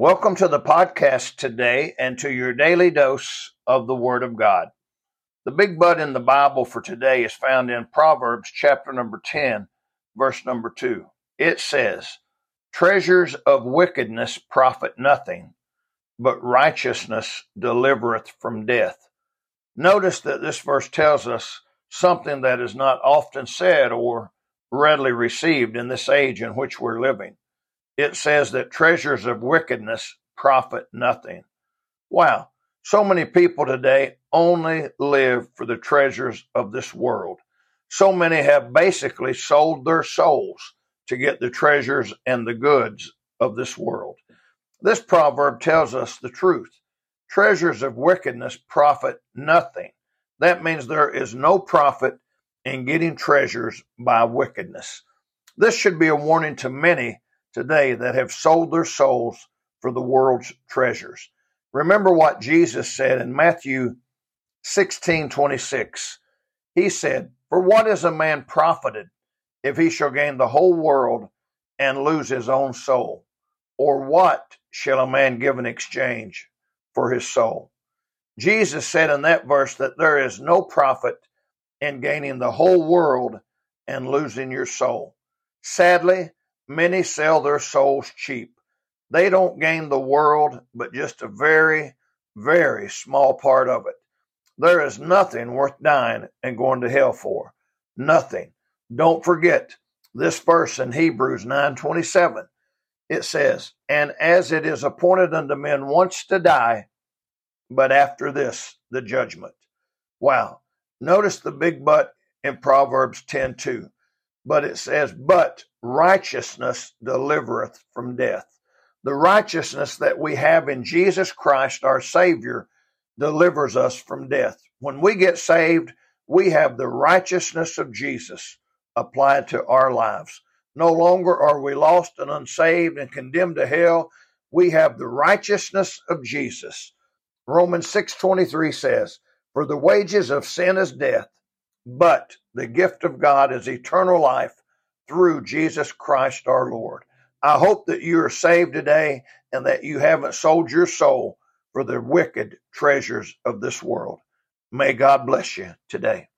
Welcome to the podcast today and to your daily dose of the Word of God. The big but in the Bible for today is found in Proverbs chapter number 10, verse number 2. It says, Treasures of wickedness profit nothing, but righteousness delivereth from death. Notice that this verse tells us something that is not often said or readily received in this age in which we're living it says that treasures of wickedness profit nothing. Wow. So many people today only live for the treasures of this world. So many have basically sold their souls to get the treasures and the goods of this world. This proverb tells us the truth. Treasures of wickedness profit nothing. That means there is no profit in getting treasures by wickedness. This should be a warning to many today that have sold their souls for the world's treasures. Remember what Jesus said in Matthew 16 26. He said, For what is a man profited if he shall gain the whole world and lose his own soul? Or what shall a man give in exchange for his soul? Jesus said in that verse that there is no profit in gaining the whole world and losing your soul. Sadly, Many sell their souls cheap. They don't gain the world, but just a very, very small part of it. There is nothing worth dying and going to hell for. Nothing. Don't forget this verse in Hebrews 9:27. It says, "And as it is appointed unto men once to die, but after this the judgment." Wow. Notice the big but in Proverbs 10:2 but it says, But righteousness delivereth from death. The righteousness that we have in Jesus Christ, our Savior, delivers us from death. When we get saved, we have the righteousness of Jesus applied to our lives. No longer are we lost and unsaved and condemned to hell. We have the righteousness of Jesus. Romans 6:23 says, "For the wages of sin is death, but the gift of God is eternal life through Jesus Christ our Lord. I hope that you are saved today and that you haven't sold your soul for the wicked treasures of this world. May God bless you today.